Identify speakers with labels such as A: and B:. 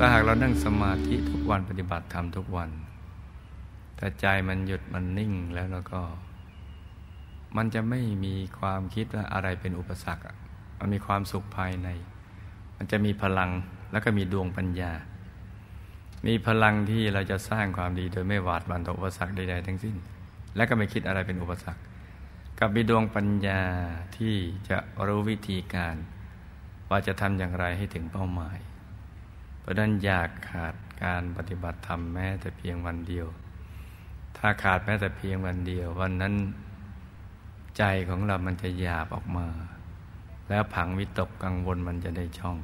A: ถ้าหากเรานั่งสมาธิทุกวันปฏิบัติธรรมทุกวันแต่ใจมันหยุดมันนิ่งแล้วแล้วก็ มันจะไม่มีความคิดว่าอะไรเป็นอุปสรรค มันมีความสุขภายใน มันจะมีพลังแล้วก็มีดวงปัญญา มีพลังที่เราจะสร้างความดีโดยไม่หวาดหวั่นต่ออุปสรรคใดๆทั้งสิ้น และก็ไม่คิดอะไรเป็นอุปสรรค กับมีดวงปัญญาที่จะรู้วิธีการ ว่าจะทำอย่างไรให้ถึงเป้าหมาย ราะนั้นอยากขาดการปฏิบัติธรรมแม้แต่เพียงวันเดียว ถ้าขาดแม้แต่เพียงวันเดียว วันนั้นใจของเรามันจะหยาบออกมา แล้วผังวิตกกังวลมันจะได้ช่อง